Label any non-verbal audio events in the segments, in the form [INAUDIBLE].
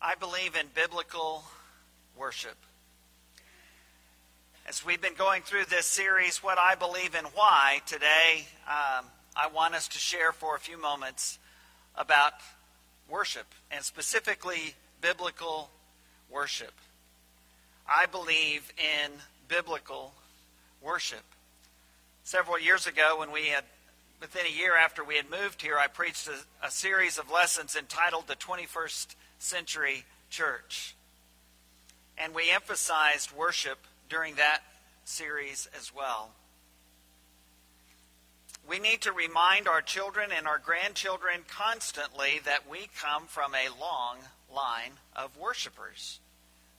I believe in biblical worship. As we've been going through this series, What I Believe and Why, today um, I want us to share for a few moments about worship, and specifically biblical worship. I believe in biblical worship. Several years ago, when we had, within a year after we had moved here, I preached a, a series of lessons entitled The 21st century church. And we emphasized worship during that series as well. We need to remind our children and our grandchildren constantly that we come from a long line of worshipers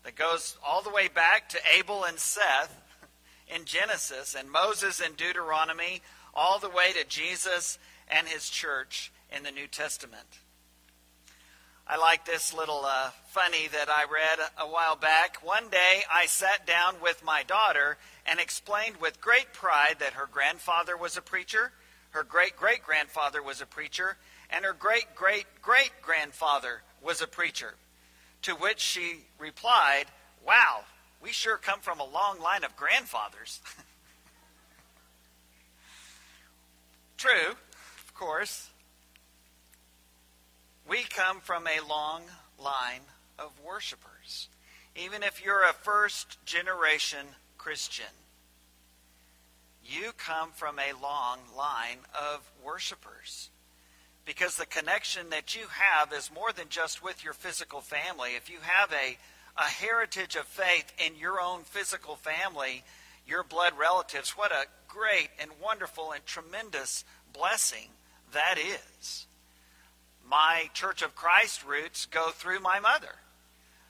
that goes all the way back to Abel and Seth in Genesis and Moses in Deuteronomy, all the way to Jesus and his church in the New Testament. I like this little uh, funny that I read a while back. One day I sat down with my daughter and explained with great pride that her grandfather was a preacher, her great great grandfather was a preacher, and her great great great grandfather was a preacher. To which she replied, Wow, we sure come from a long line of grandfathers. [LAUGHS] True, of course. We come from a long line of worshipers. Even if you're a first generation Christian, you come from a long line of worshipers. Because the connection that you have is more than just with your physical family. If you have a, a heritage of faith in your own physical family, your blood relatives, what a great and wonderful and tremendous blessing that is my Church of Christ roots go through my mother,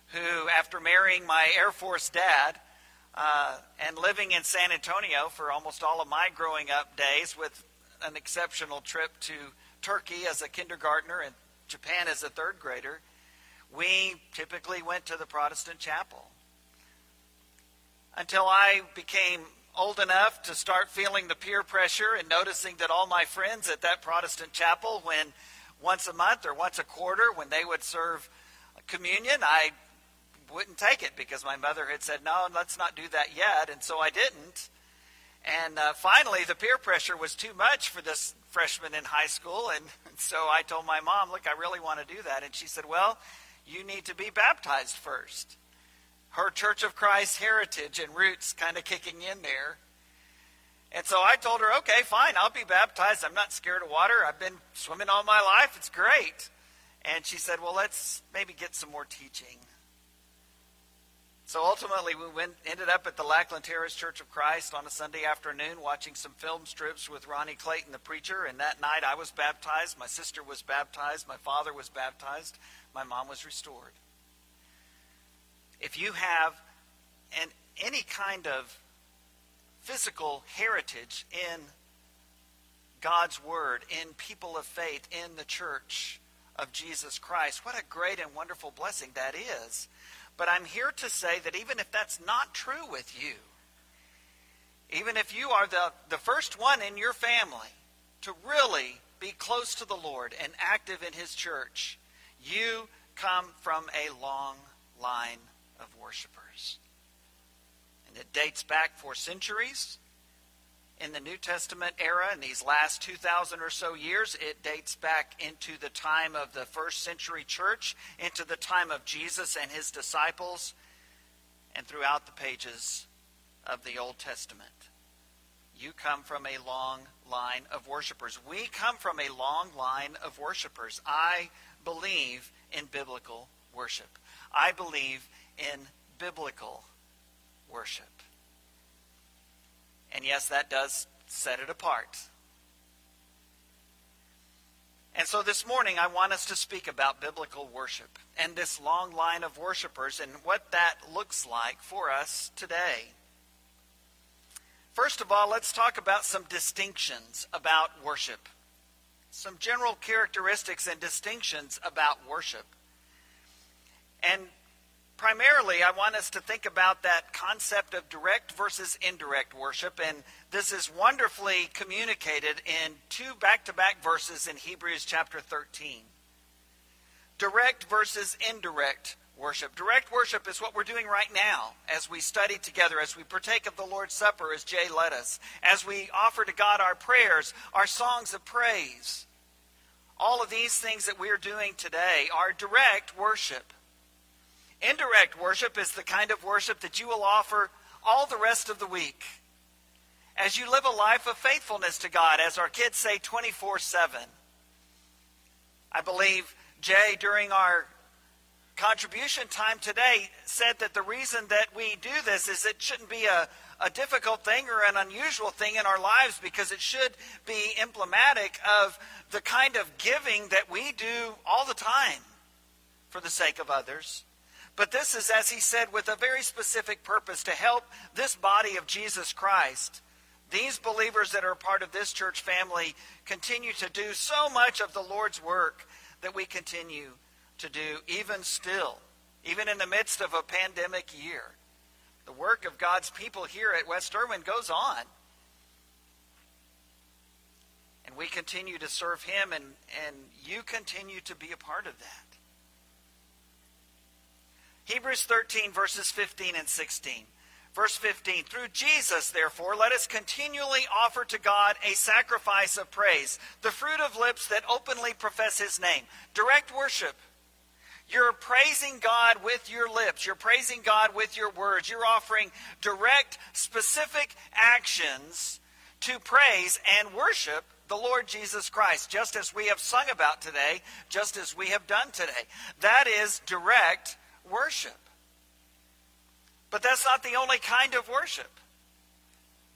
who, after marrying my Air Force dad uh, and living in San Antonio for almost all of my growing up days, with an exceptional trip to Turkey as a kindergartner and Japan as a third grader, we typically went to the Protestant chapel. Until I became old enough to start feeling the peer pressure and noticing that all my friends at that Protestant chapel, when once a month or once a quarter when they would serve communion, I wouldn't take it because my mother had said, no, let's not do that yet. And so I didn't. And uh, finally, the peer pressure was too much for this freshman in high school. And [LAUGHS] so I told my mom, look, I really want to do that. And she said, well, you need to be baptized first. Her Church of Christ heritage and roots kind of kicking in there. And so I told her, okay, fine, I'll be baptized. I'm not scared of water. I've been swimming all my life. It's great. And she said, well, let's maybe get some more teaching. So ultimately, we went, ended up at the Lackland Terrace Church of Christ on a Sunday afternoon watching some film strips with Ronnie Clayton, the preacher. And that night, I was baptized. My sister was baptized. My father was baptized. My mom was restored. If you have an, any kind of physical heritage in God's Word, in people of faith, in the church of Jesus Christ. What a great and wonderful blessing that is. But I'm here to say that even if that's not true with you, even if you are the, the first one in your family to really be close to the Lord and active in His church, you come from a long line of worshipers. And it dates back for centuries. In the New Testament era, in these last 2,000 or so years, it dates back into the time of the first century church, into the time of Jesus and his disciples, and throughout the pages of the Old Testament. You come from a long line of worshipers. We come from a long line of worshipers. I believe in biblical worship. I believe in biblical worship. And yes, that does set it apart. And so this morning, I want us to speak about biblical worship and this long line of worshipers and what that looks like for us today. First of all, let's talk about some distinctions about worship. Some general characteristics and distinctions about worship. And primarily, I want us to think about that concept of direct versus indirect worship, and this is wonderfully communicated in two back to back verses in Hebrews chapter 13. direct versus indirect worship. Direct worship is what we're doing right now as we study together, as we partake of the Lord's Supper, as Jay led us, as we offer to God our prayers, our songs of praise. All of these things that we are doing today are direct worship. Indirect worship is the kind of worship that you will offer all the rest of the week as you live a life of faithfulness to God, as our kids say 24 7. I believe Jay, during our contribution time today said that the reason that we do this is it shouldn't be a, a difficult thing or an unusual thing in our lives because it should be emblematic of the kind of giving that we do all the time for the sake of others. But this is, as he said, with a very specific purpose to help this body of Jesus Christ. These believers that are part of this church family continue to do so much of the Lord's work that we continue to do even still, even in the midst of a pandemic year. The work of God's people here at West Erwin goes on. And we continue to serve Him, and, and you continue to be a part of that. Hebrews 13, verses 15 and 16. Verse 15 Through Jesus, therefore, let us continually offer to God a sacrifice of praise, the fruit of lips that openly profess His name. Direct worship you're praising God with your lips. You're praising God with your words. You're offering direct, specific actions to praise and worship the Lord Jesus Christ, just as we have sung about today, just as we have done today. That is direct worship. But that's not the only kind of worship.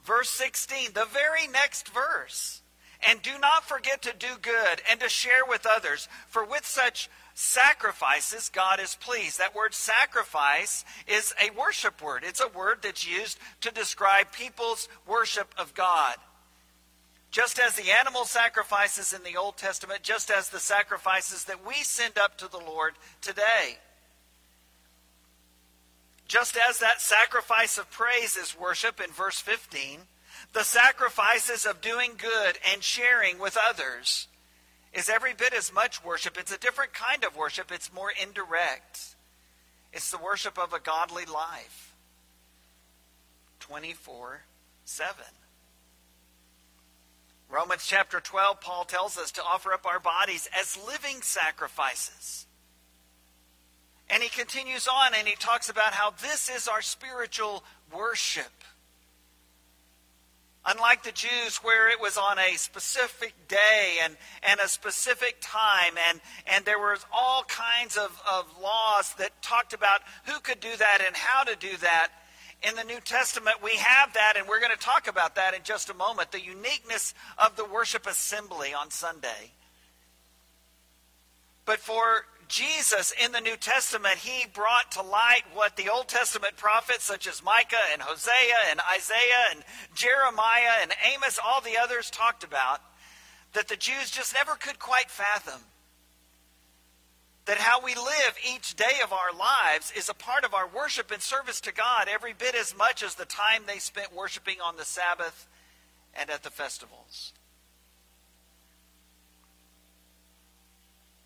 Verse 16, the very next verse. And do not forget to do good and to share with others, for with such sacrifices, God is pleased. That word sacrifice is a worship word. It's a word that's used to describe people's worship of God. Just as the animal sacrifices in the Old Testament, just as the sacrifices that we send up to the Lord today. Just as that sacrifice of praise is worship in verse 15, the sacrifices of doing good and sharing with others is every bit as much worship. It's a different kind of worship, it's more indirect. It's the worship of a godly life 24 7. Romans chapter 12, Paul tells us to offer up our bodies as living sacrifices. And he continues on and he talks about how this is our spiritual worship. Unlike the Jews, where it was on a specific day and, and a specific time, and, and there was all kinds of, of laws that talked about who could do that and how to do that. In the New Testament, we have that, and we're going to talk about that in just a moment the uniqueness of the worship assembly on Sunday. But for Jesus in the New Testament, he brought to light what the Old Testament prophets, such as Micah and Hosea and Isaiah and Jeremiah and Amos, all the others talked about, that the Jews just never could quite fathom. That how we live each day of our lives is a part of our worship and service to God every bit as much as the time they spent worshiping on the Sabbath and at the festivals.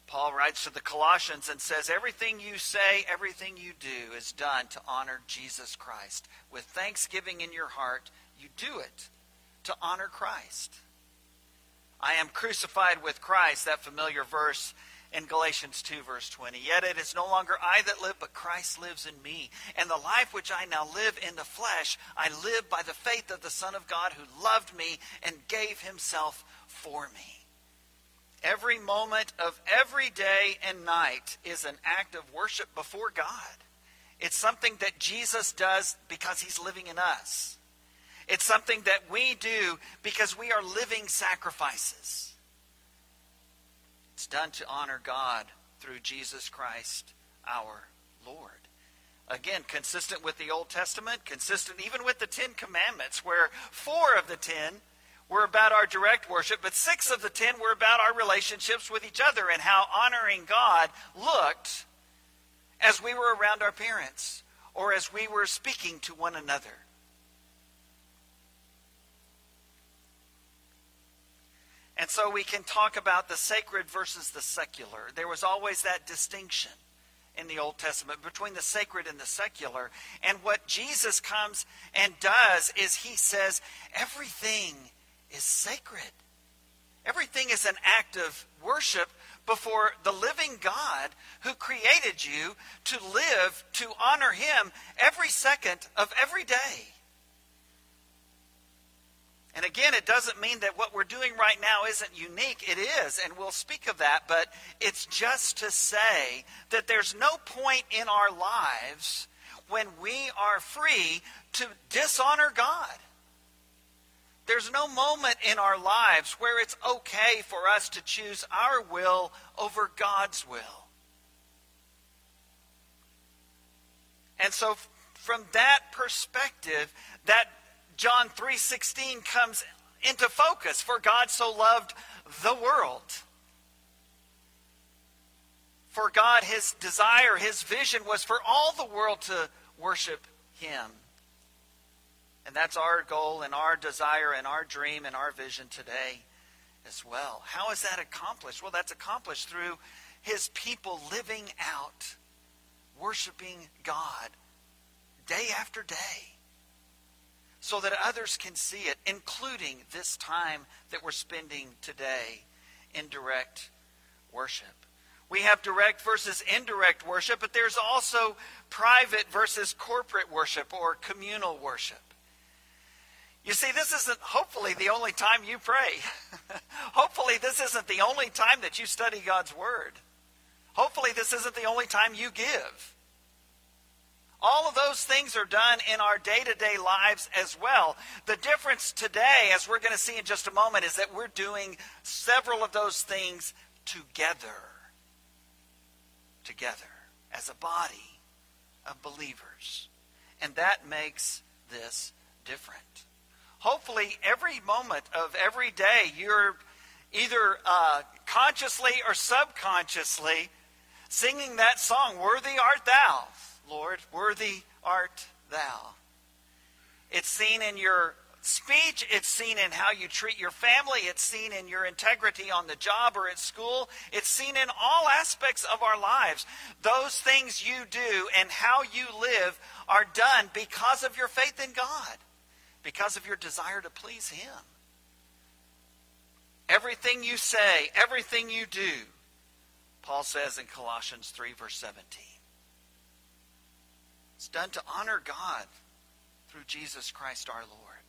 Paul writes to the Colossians and says, Everything you say, everything you do is done to honor Jesus Christ. With thanksgiving in your heart, you do it to honor Christ. I am crucified with Christ, that familiar verse in Galatians 2, verse 20. Yet it is no longer I that live, but Christ lives in me. And the life which I now live in the flesh, I live by the faith of the Son of God who loved me and gave himself for me. Every moment of every day and night is an act of worship before God. It's something that Jesus does because he's living in us. It's something that we do because we are living sacrifices. It's done to honor God through Jesus Christ our Lord. Again, consistent with the Old Testament, consistent even with the Ten Commandments, where four of the ten were about our direct worship, but six of the ten were about our relationships with each other and how honoring God looked as we were around our parents or as we were speaking to one another. And so we can talk about the sacred versus the secular. There was always that distinction in the Old Testament between the sacred and the secular. And what Jesus comes and does is he says everything is sacred. Everything is an act of worship before the living God who created you to live, to honor him every second of every day. And again, it doesn't mean that what we're doing right now isn't unique. It is, and we'll speak of that, but it's just to say that there's no point in our lives when we are free to dishonor God. There's no moment in our lives where it's okay for us to choose our will over God's will. And so, from that perspective, that John 3:16 comes into focus for God so loved the world. For God his desire, his vision was for all the world to worship him. And that's our goal and our desire and our dream and our vision today as well. How is that accomplished? Well, that's accomplished through his people living out, worshiping God day after day so that others can see it, including this time that we're spending today in direct worship. We have direct versus indirect worship, but there's also private versus corporate worship or communal worship. You see, this isn't hopefully the only time you pray. [LAUGHS] hopefully, this isn't the only time that you study God's Word. Hopefully, this isn't the only time you give. All of those things are done in our day to day lives as well. The difference today, as we're going to see in just a moment, is that we're doing several of those things together. Together. As a body of believers. And that makes this different. Hopefully, every moment of every day, you're either uh, consciously or subconsciously singing that song, Worthy Art Thou Lord, worthy art thou. It's seen in your speech, it's seen in how you treat your family, it's seen in your integrity on the job or at school, it's seen in all aspects of our lives. Those things you do and how you live are done because of your faith in God, because of your desire to please Him. Everything you say, everything you do, Paul says in Colossians 3, verse 17 it's done to honor God through Jesus Christ our Lord.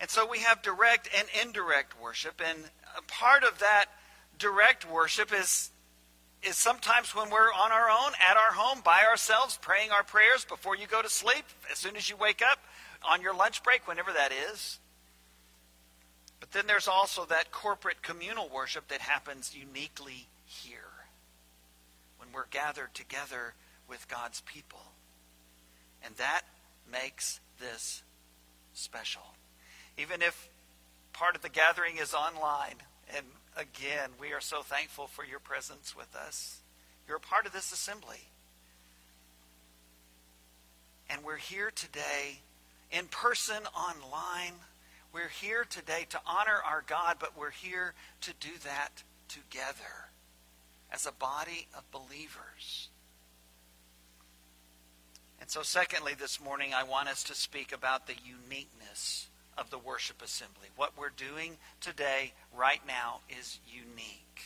And so we have direct and indirect worship, and part of that direct worship is is sometimes when we're on our own at our home by ourselves praying our prayers before you go to sleep as soon as you wake up on your lunch break whenever that is but then there's also that corporate communal worship that happens uniquely here when we're gathered together with God's people. And that makes this special. Even if part of the gathering is online, and again, we are so thankful for your presence with us. You're a part of this assembly. And we're here today in person, online. We're here today to honor our God, but we're here to do that together as a body of believers. And so, secondly, this morning, I want us to speak about the uniqueness of the worship assembly. What we're doing today, right now, is unique.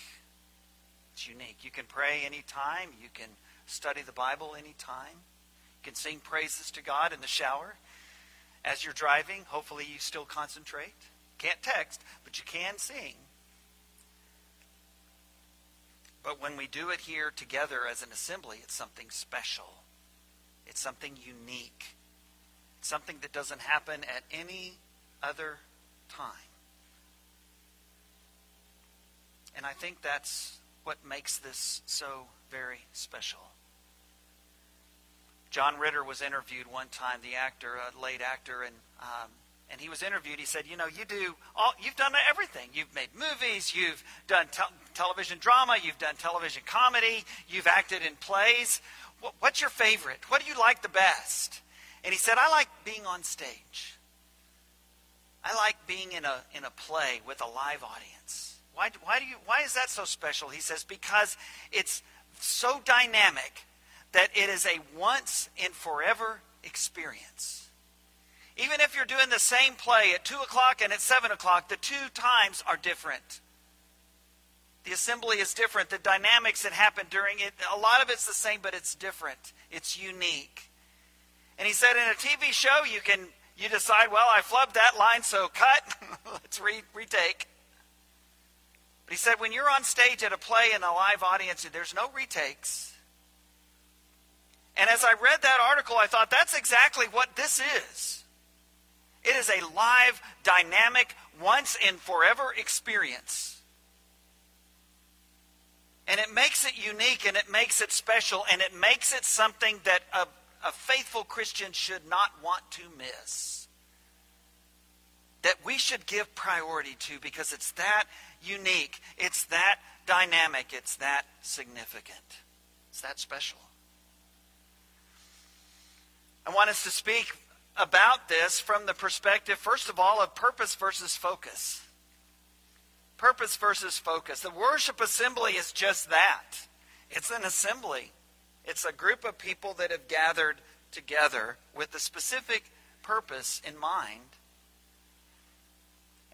It's unique. You can pray anytime, you can study the Bible anytime, you can sing praises to God in the shower. As you're driving, hopefully you still concentrate. Can't text, but you can sing. But when we do it here together as an assembly, it's something special. It's something unique. It's something that doesn't happen at any other time. And I think that's what makes this so very special. John Ritter was interviewed one time, the actor, a late actor, and um, and he was interviewed. He said, "You know, you do all. You've done everything. You've made movies. You've done te- television drama. You've done television comedy. You've acted in plays what's your favorite? What do you like the best? And he said, I like being on stage. I like being in a, in a play with a live audience. Why, why, do you, why is that so special? He says, because it's so dynamic that it is a once and forever experience. Even if you're doing the same play at 2 o'clock and at 7 o'clock, the two times are different. The assembly is different. The dynamics that happen during it, a lot of it's the same, but it's different. It's unique. And he said in a TV show, you can you decide, well, I flubbed that line, so cut. [LAUGHS] Let's re- retake. But he said, when you're on stage at a play in a live audience, there's no retakes. And as I read that article, I thought that's exactly what this is. It is a live, dynamic, once and forever experience. And it makes it unique and it makes it special and it makes it something that a, a faithful Christian should not want to miss. That we should give priority to because it's that unique, it's that dynamic, it's that significant, it's that special. I want us to speak about this from the perspective, first of all, of purpose versus focus. Purpose versus focus. The worship assembly is just that it's an assembly, it's a group of people that have gathered together with a specific purpose in mind.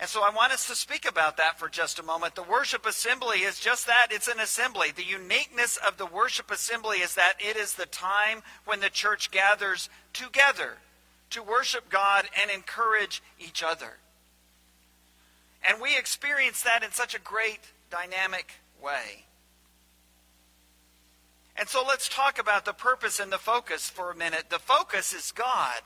And so I want us to speak about that for just a moment. The worship assembly is just that it's an assembly. The uniqueness of the worship assembly is that it is the time when the church gathers together to worship God and encourage each other. And we experience that in such a great, dynamic way. And so let's talk about the purpose and the focus for a minute. The focus is God.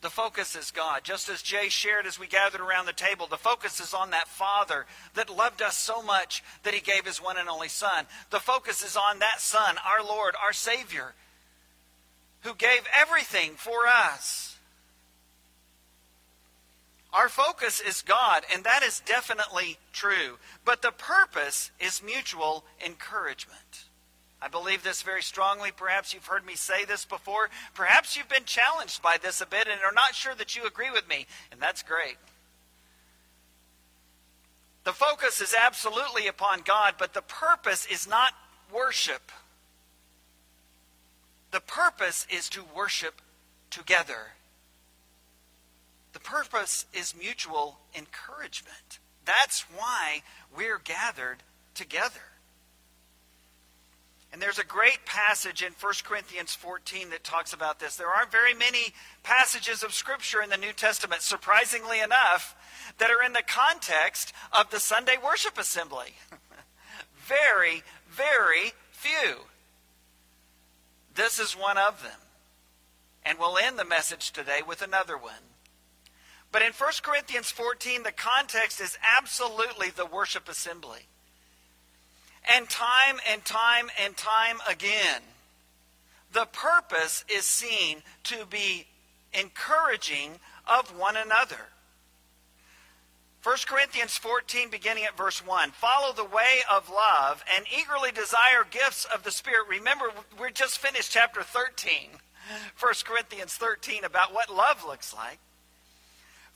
The focus is God. Just as Jay shared as we gathered around the table, the focus is on that Father that loved us so much that he gave his one and only Son. The focus is on that Son, our Lord, our Savior, who gave everything for us. Our focus is God, and that is definitely true. But the purpose is mutual encouragement. I believe this very strongly. Perhaps you've heard me say this before. Perhaps you've been challenged by this a bit and are not sure that you agree with me, and that's great. The focus is absolutely upon God, but the purpose is not worship. The purpose is to worship together. The purpose is mutual encouragement. That's why we're gathered together. And there's a great passage in 1 Corinthians 14 that talks about this. There aren't very many passages of Scripture in the New Testament, surprisingly enough, that are in the context of the Sunday worship assembly. [LAUGHS] very, very few. This is one of them. And we'll end the message today with another one. But in 1 Corinthians 14, the context is absolutely the worship assembly. And time and time and time again, the purpose is seen to be encouraging of one another. 1 Corinthians 14, beginning at verse 1. Follow the way of love and eagerly desire gifts of the Spirit. Remember, we just finished chapter 13, 1 Corinthians 13, about what love looks like.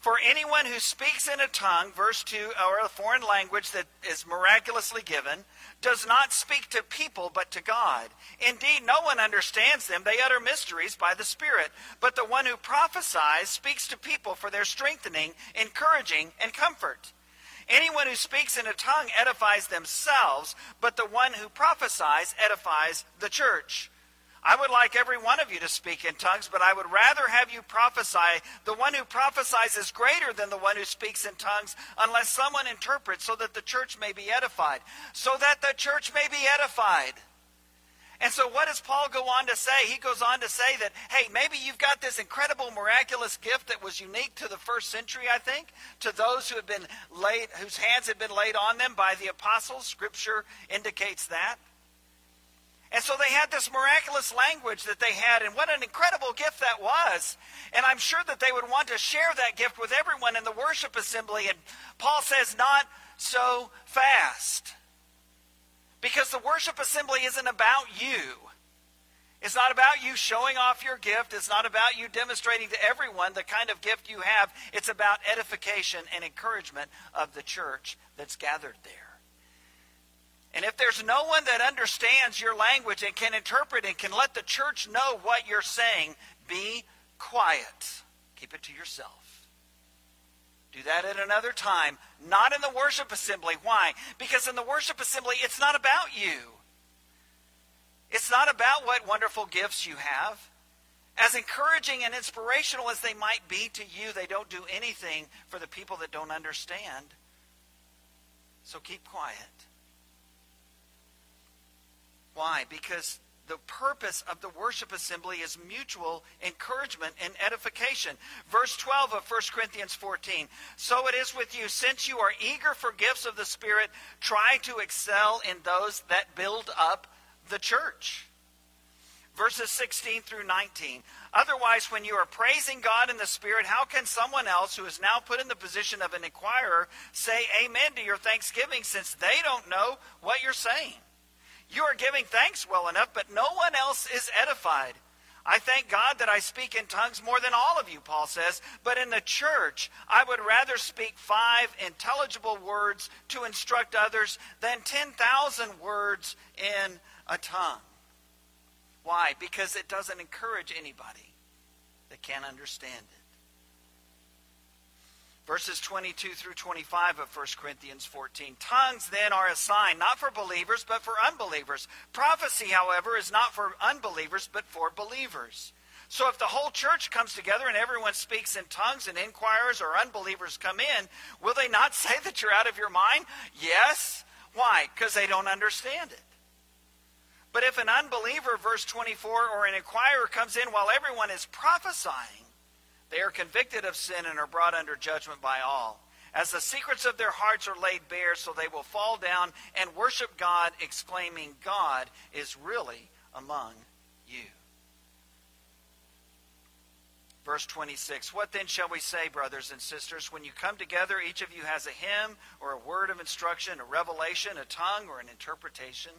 For anyone who speaks in a tongue, verse 2, or a foreign language that is miraculously given, does not speak to people but to God. Indeed, no one understands them. They utter mysteries by the Spirit. But the one who prophesies speaks to people for their strengthening, encouraging, and comfort. Anyone who speaks in a tongue edifies themselves, but the one who prophesies edifies the church. I would like every one of you to speak in tongues, but I would rather have you prophesy. The one who prophesies is greater than the one who speaks in tongues, unless someone interprets, so that the church may be edified. So that the church may be edified. And so, what does Paul go on to say? He goes on to say that, hey, maybe you've got this incredible, miraculous gift that was unique to the first century, I think, to those who had been laid, whose hands had been laid on them by the apostles. Scripture indicates that. And so they had this miraculous language that they had, and what an incredible gift that was. And I'm sure that they would want to share that gift with everyone in the worship assembly. And Paul says, not so fast. Because the worship assembly isn't about you, It's not about you showing off your gift. It's not about you demonstrating to everyone the kind of gift you have. It's about edification and encouragement of the church that's gathered there. And if there's no one that understands your language and can interpret and can let the church know what you're saying, be quiet. Keep it to yourself. Do that at another time, not in the worship assembly. Why? Because in the worship assembly, it's not about you. It's not about what wonderful gifts you have. As encouraging and inspirational as they might be to you, they don't do anything for the people that don't understand. So keep quiet. Why? Because the purpose of the worship assembly is mutual encouragement and edification. Verse 12 of 1 Corinthians 14. So it is with you, since you are eager for gifts of the Spirit, try to excel in those that build up the church. Verses 16 through 19. Otherwise, when you are praising God in the Spirit, how can someone else who is now put in the position of an inquirer say amen to your thanksgiving since they don't know what you're saying? You are giving thanks well enough, but no one else is edified. I thank God that I speak in tongues more than all of you, Paul says, but in the church, I would rather speak five intelligible words to instruct others than 10,000 words in a tongue. Why? Because it doesn't encourage anybody that can't understand it. Verses 22 through 25 of 1 Corinthians 14. Tongues then are a sign, not for believers, but for unbelievers. Prophecy, however, is not for unbelievers, but for believers. So if the whole church comes together and everyone speaks in tongues and inquirers or unbelievers come in, will they not [LAUGHS] say that you're out of your mind? Yes. Why? Because they don't understand it. But if an unbeliever, verse 24, or an inquirer comes in while everyone is prophesying, they are convicted of sin and are brought under judgment by all. As the secrets of their hearts are laid bare, so they will fall down and worship God, exclaiming, God is really among you. Verse 26 What then shall we say, brothers and sisters? When you come together, each of you has a hymn or a word of instruction, a revelation, a tongue, or an interpretation.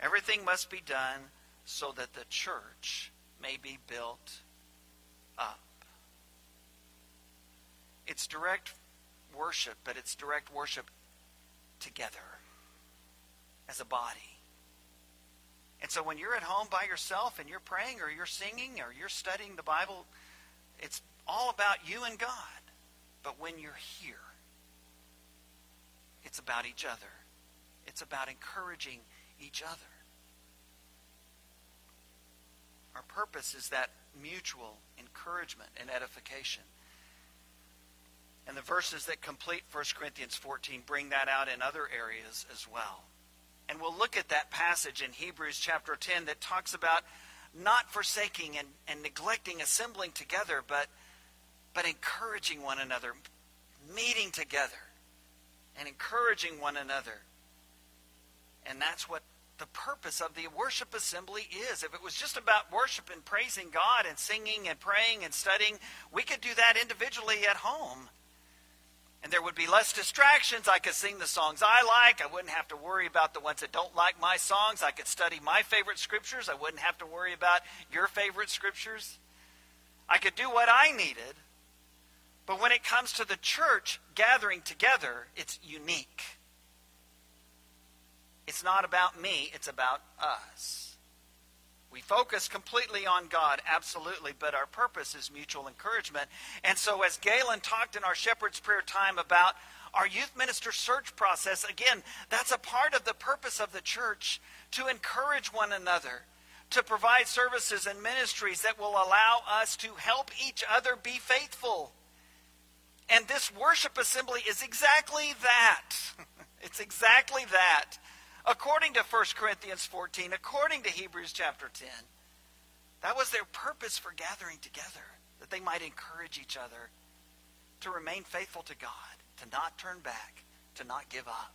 Everything must be done so that the church may be built up. It's direct worship, but it's direct worship together as a body. And so when you're at home by yourself and you're praying or you're singing or you're studying the Bible, it's all about you and God. But when you're here, it's about each other. It's about encouraging each other. Our purpose is that mutual encouragement and edification. And the verses that complete 1 Corinthians 14 bring that out in other areas as well. And we'll look at that passage in Hebrews chapter 10 that talks about not forsaking and, and neglecting assembling together, but, but encouraging one another, meeting together, and encouraging one another. And that's what the purpose of the worship assembly is. If it was just about worship and praising God and singing and praying and studying, we could do that individually at home. And there would be less distractions. I could sing the songs I like. I wouldn't have to worry about the ones that don't like my songs. I could study my favorite scriptures. I wouldn't have to worry about your favorite scriptures. I could do what I needed. But when it comes to the church gathering together, it's unique. It's not about me, it's about us. We focus completely on God, absolutely, but our purpose is mutual encouragement. And so, as Galen talked in our shepherd's prayer time about our youth minister search process, again, that's a part of the purpose of the church to encourage one another, to provide services and ministries that will allow us to help each other be faithful. And this worship assembly is exactly that. [LAUGHS] it's exactly that according to 1 Corinthians 14, according to Hebrews chapter 10. That was their purpose for gathering together, that they might encourage each other to remain faithful to God, to not turn back, to not give up.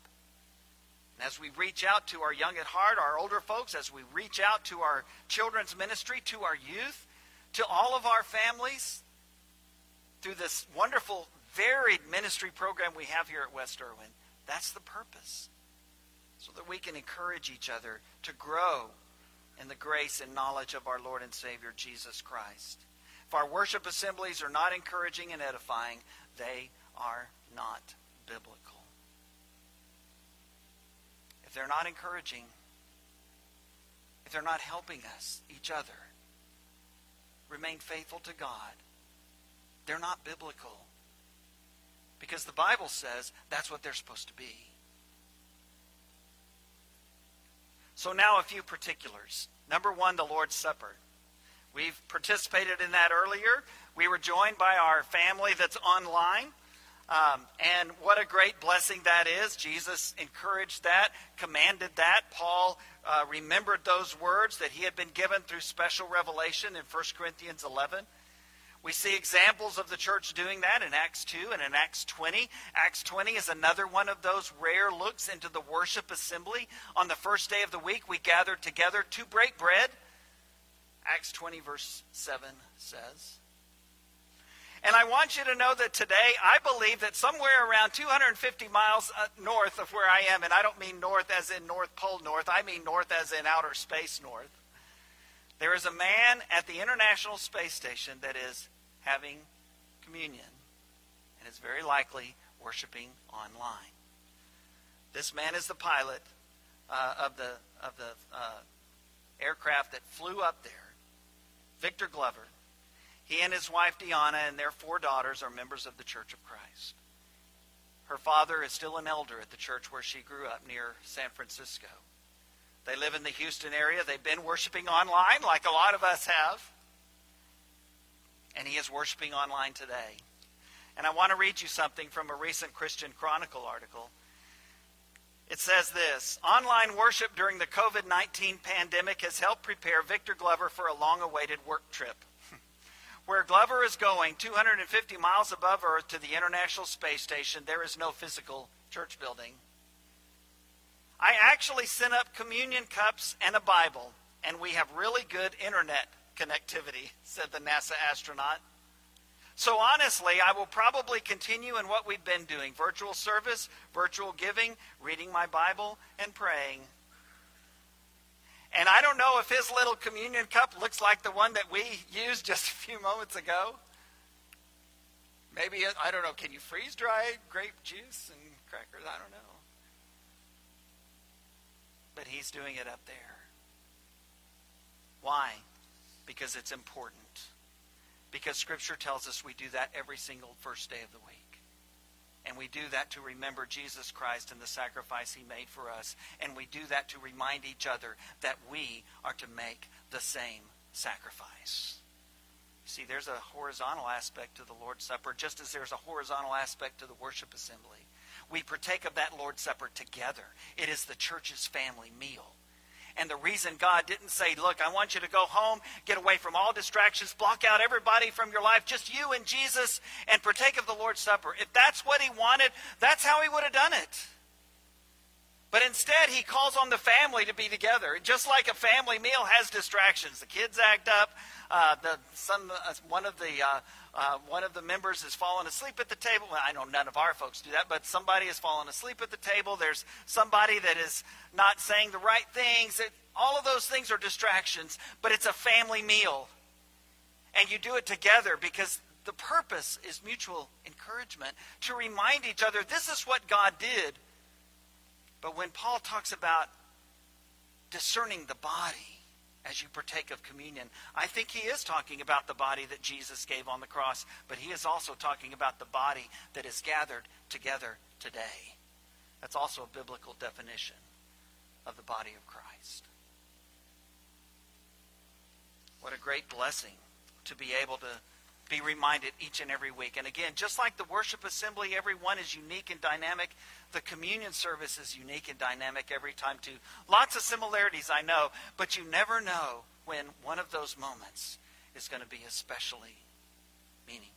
And as we reach out to our young at heart, our older folks, as we reach out to our children's ministry, to our youth, to all of our families, through this wonderful, varied ministry program we have here at West Erwin, that's the purpose so that we can encourage each other to grow in the grace and knowledge of our Lord and Savior Jesus Christ. If our worship assemblies are not encouraging and edifying, they are not biblical. If they're not encouraging, if they're not helping us, each other, remain faithful to God, they're not biblical. Because the Bible says that's what they're supposed to be. So, now a few particulars. Number one, the Lord's Supper. We've participated in that earlier. We were joined by our family that's online. Um, and what a great blessing that is. Jesus encouraged that, commanded that. Paul uh, remembered those words that he had been given through special revelation in 1 Corinthians 11. We see examples of the church doing that in Acts 2 and in Acts 20. Acts 20 is another one of those rare looks into the worship assembly. On the first day of the week, we gathered together to break bread. Acts 20, verse 7 says. And I want you to know that today, I believe that somewhere around 250 miles uh, north of where I am, and I don't mean north as in North Pole North, I mean north as in outer space north, there is a man at the International Space Station that is having communion and is very likely worshiping online. This man is the pilot uh, of the of the uh, aircraft that flew up there, Victor Glover. He and his wife Dionna and their four daughters are members of the Church of Christ. Her father is still an elder at the church where she grew up near San Francisco. They live in the Houston area. They've been worshiping online like a lot of us have and he is worshiping online today. And I want to read you something from a recent Christian Chronicle article. It says this Online worship during the COVID 19 pandemic has helped prepare Victor Glover for a long awaited work trip. [LAUGHS] Where Glover is going, 250 miles above Earth to the International Space Station, there is no physical church building. I actually sent up communion cups and a Bible, and we have really good internet connectivity, said the NASA astronaut. So honestly, I will probably continue in what we've been doing virtual service, virtual giving, reading my Bible, and praying. And I don't know if his little communion cup looks like the one that we used just a few moments ago. Maybe, I don't know, can you freeze dry grape juice and crackers? I don't know. But he's doing it up there. Why? Because it's important. Because Scripture tells us we do that every single first day of the week. And we do that to remember Jesus Christ and the sacrifice he made for us. And we do that to remind each other that we are to make the same sacrifice. See, there's a horizontal aspect to the Lord's Supper, just as there's a horizontal aspect to the worship assembly. We partake of that Lord's Supper together. It is the church's family meal. And the reason God didn't say, Look, I want you to go home, get away from all distractions, block out everybody from your life, just you and Jesus, and partake of the Lord's Supper. If that's what He wanted, that's how He would have done it. But instead, He calls on the family to be together. Just like a family meal has distractions. The kids act up, uh, the, some, uh, one of the. Uh, uh, one of the members has fallen asleep at the table. Well, I know none of our folks do that, but somebody has fallen asleep at the table. There's somebody that is not saying the right things. It, all of those things are distractions, but it's a family meal. And you do it together because the purpose is mutual encouragement to remind each other this is what God did. But when Paul talks about discerning the body, as you partake of communion. I think he is talking about the body that Jesus gave on the cross, but he is also talking about the body that is gathered together today. That's also a biblical definition of the body of Christ. What a great blessing to be able to be reminded each and every week. And again, just like the worship assembly, everyone is unique and dynamic. The communion service is unique and dynamic every time, too. Lots of similarities, I know, but you never know when one of those moments is going to be especially meaningful.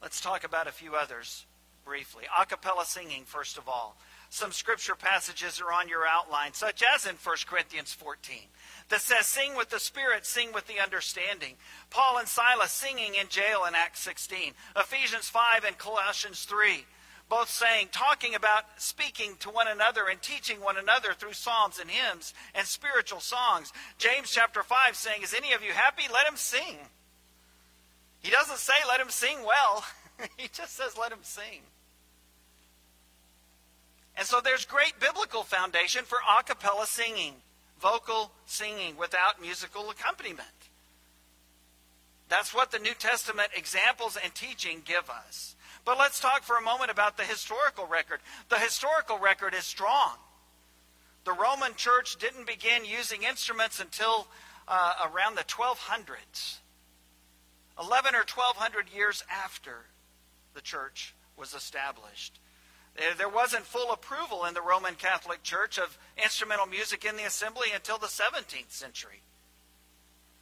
Let's talk about a few others briefly. A cappella singing, first of all. Some scripture passages are on your outline, such as in 1 Corinthians 14 that says, Sing with the Spirit, sing with the understanding. Paul and Silas singing in jail in Acts 16. Ephesians 5 and Colossians 3. Both saying, talking about speaking to one another and teaching one another through psalms and hymns and spiritual songs. James chapter 5 saying, Is any of you happy? Let him sing. He doesn't say, Let him sing well, [LAUGHS] he just says, Let him sing. And so there's great biblical foundation for a cappella singing, vocal singing without musical accompaniment. That's what the New Testament examples and teaching give us. But let's talk for a moment about the historical record. The historical record is strong. The Roman church didn't begin using instruments until uh, around the 1200s, 11 or 1200 years after the church was established. There wasn't full approval in the Roman Catholic Church of instrumental music in the assembly until the 17th century.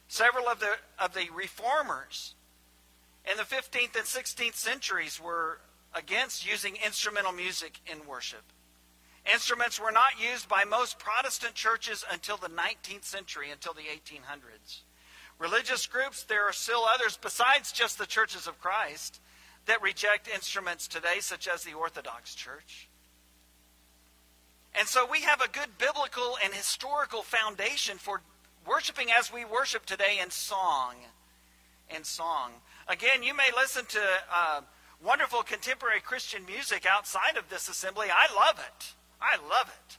Several of the, of the reformers in the 15th and 16th centuries were against using instrumental music in worship. Instruments were not used by most Protestant churches until the 19th century, until the 1800s. Religious groups, there are still others besides just the churches of Christ that reject instruments today, such as the Orthodox Church. And so we have a good biblical and historical foundation for worshiping as we worship today in song. In song. Again, you may listen to uh, wonderful contemporary Christian music outside of this assembly. I love it. I love it.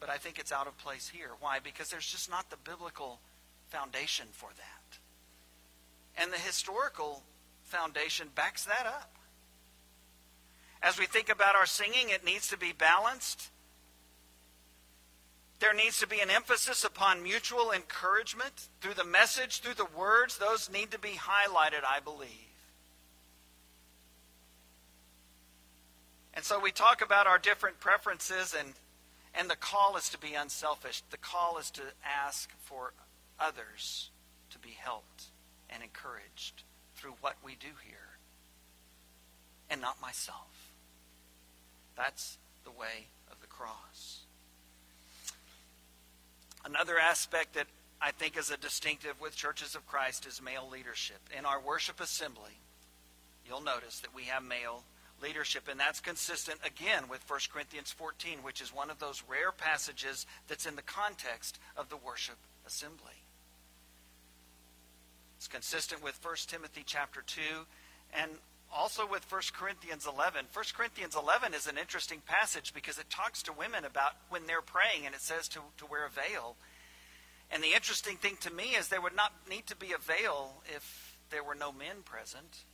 But I think it's out of place here. Why? Because there's just not the biblical foundation for that. And the historical foundation backs that up. As we think about our singing, it needs to be balanced. There needs to be an emphasis upon mutual encouragement through the message, through the words. Those need to be highlighted, I believe. And so we talk about our different preferences, and, and the call is to be unselfish. The call is to ask for others to be helped and encouraged through what we do here, and not myself. That's the way of the cross. Another aspect that I think is a distinctive with churches of Christ is male leadership. In our worship assembly, you'll notice that we have male leadership, and that's consistent again with 1 Corinthians 14, which is one of those rare passages that's in the context of the worship assembly. It's consistent with 1 Timothy chapter 2 and also with 1 Corinthians 11. 1 Corinthians 11 is an interesting passage because it talks to women about when they're praying and it says to, to wear a veil. And the interesting thing to me is there would not need to be a veil if there were no men present.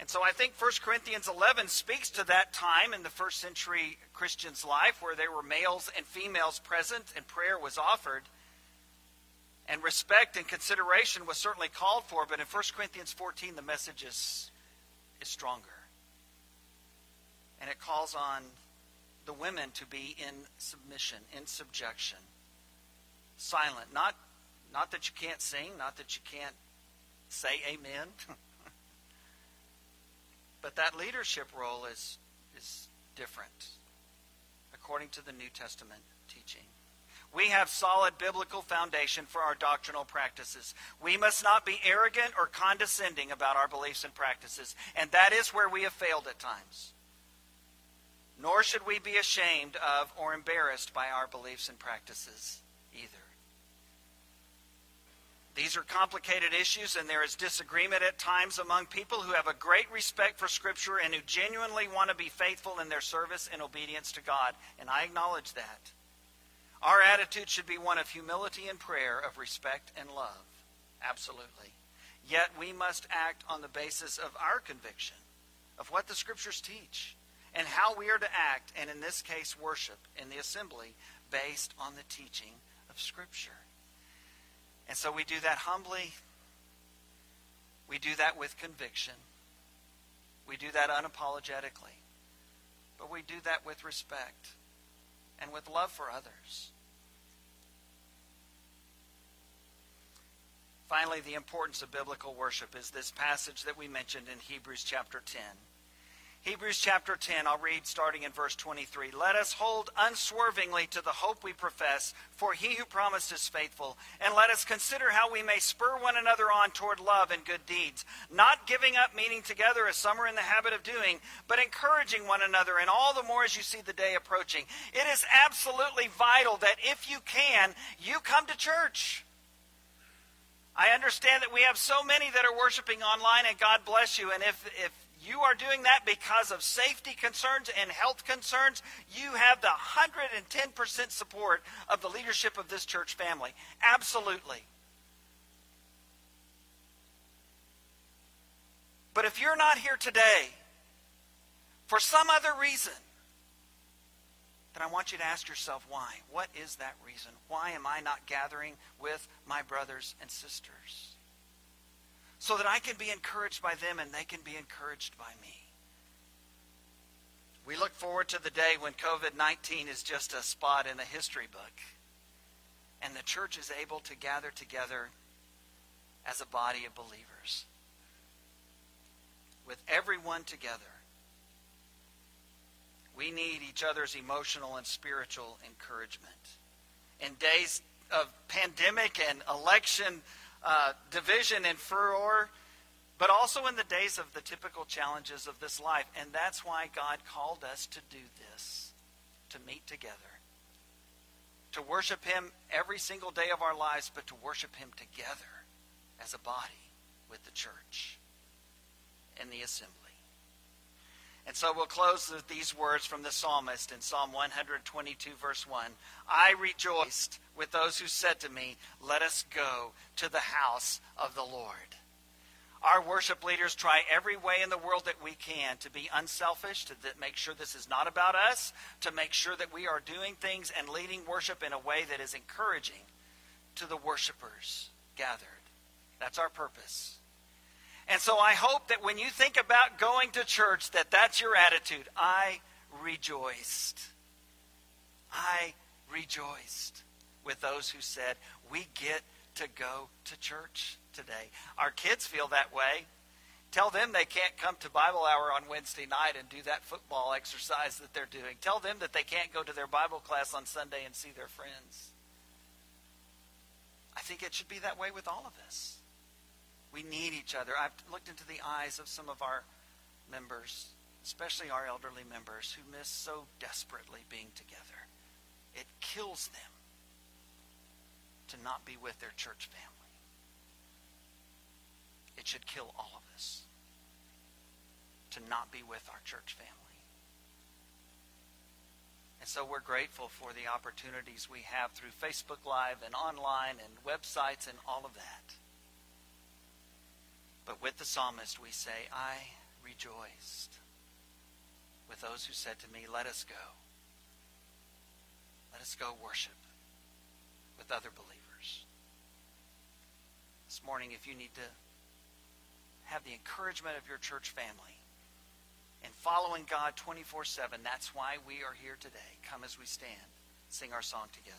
And so I think 1 Corinthians 11 speaks to that time in the first century Christian's life where there were males and females present and prayer was offered. And respect and consideration was certainly called for, but in 1 Corinthians 14, the message is, is stronger. And it calls on the women to be in submission, in subjection, silent. Not, not that you can't sing, not that you can't say amen, [LAUGHS] but that leadership role is, is different according to the New Testament teaching. We have solid biblical foundation for our doctrinal practices. We must not be arrogant or condescending about our beliefs and practices, and that is where we have failed at times. Nor should we be ashamed of or embarrassed by our beliefs and practices either. These are complicated issues, and there is disagreement at times among people who have a great respect for Scripture and who genuinely want to be faithful in their service and obedience to God. And I acknowledge that. Our attitude should be one of humility and prayer, of respect and love. Absolutely. Yet we must act on the basis of our conviction of what the Scriptures teach and how we are to act, and in this case, worship in the assembly based on the teaching of Scripture. And so we do that humbly. We do that with conviction. We do that unapologetically. But we do that with respect and with love for others. Finally, the importance of biblical worship is this passage that we mentioned in Hebrews chapter 10. Hebrews chapter 10, I'll read starting in verse 23. Let us hold unswervingly to the hope we profess, for he who promised is faithful. And let us consider how we may spur one another on toward love and good deeds, not giving up meeting together as some are in the habit of doing, but encouraging one another, and all the more as you see the day approaching. It is absolutely vital that if you can, you come to church. I understand that we have so many that are worshiping online, and God bless you. And if, if you are doing that because of safety concerns and health concerns, you have the 110% support of the leadership of this church family. Absolutely. But if you're not here today for some other reason, then I want you to ask yourself why. What is that reason? Why am I not gathering with my brothers and sisters? so that I can be encouraged by them and they can be encouraged by me. We look forward to the day when COVID 19 is just a spot in a history book and the church is able to gather together as a body of believers. With everyone together. We need each other's emotional and spiritual encouragement. In days of pandemic and election uh, division and furor, but also in the days of the typical challenges of this life. And that's why God called us to do this, to meet together, to worship Him every single day of our lives, but to worship Him together as a body with the church and the assembly. And so we'll close with these words from the psalmist in Psalm 122, verse 1. I rejoiced with those who said to me, Let us go to the house of the Lord. Our worship leaders try every way in the world that we can to be unselfish, to make sure this is not about us, to make sure that we are doing things and leading worship in a way that is encouraging to the worshipers gathered. That's our purpose. And so I hope that when you think about going to church, that that's your attitude. I rejoiced. I rejoiced with those who said, We get to go to church today. Our kids feel that way. Tell them they can't come to Bible hour on Wednesday night and do that football exercise that they're doing. Tell them that they can't go to their Bible class on Sunday and see their friends. I think it should be that way with all of us. We need each other. I've looked into the eyes of some of our members, especially our elderly members, who miss so desperately being together. It kills them to not be with their church family. It should kill all of us to not be with our church family. And so we're grateful for the opportunities we have through Facebook Live and online and websites and all of that. But with the psalmist, we say, I rejoiced with those who said to me, Let us go. Let us go worship with other believers. This morning, if you need to have the encouragement of your church family and following God 24 7, that's why we are here today. Come as we stand, sing our song together.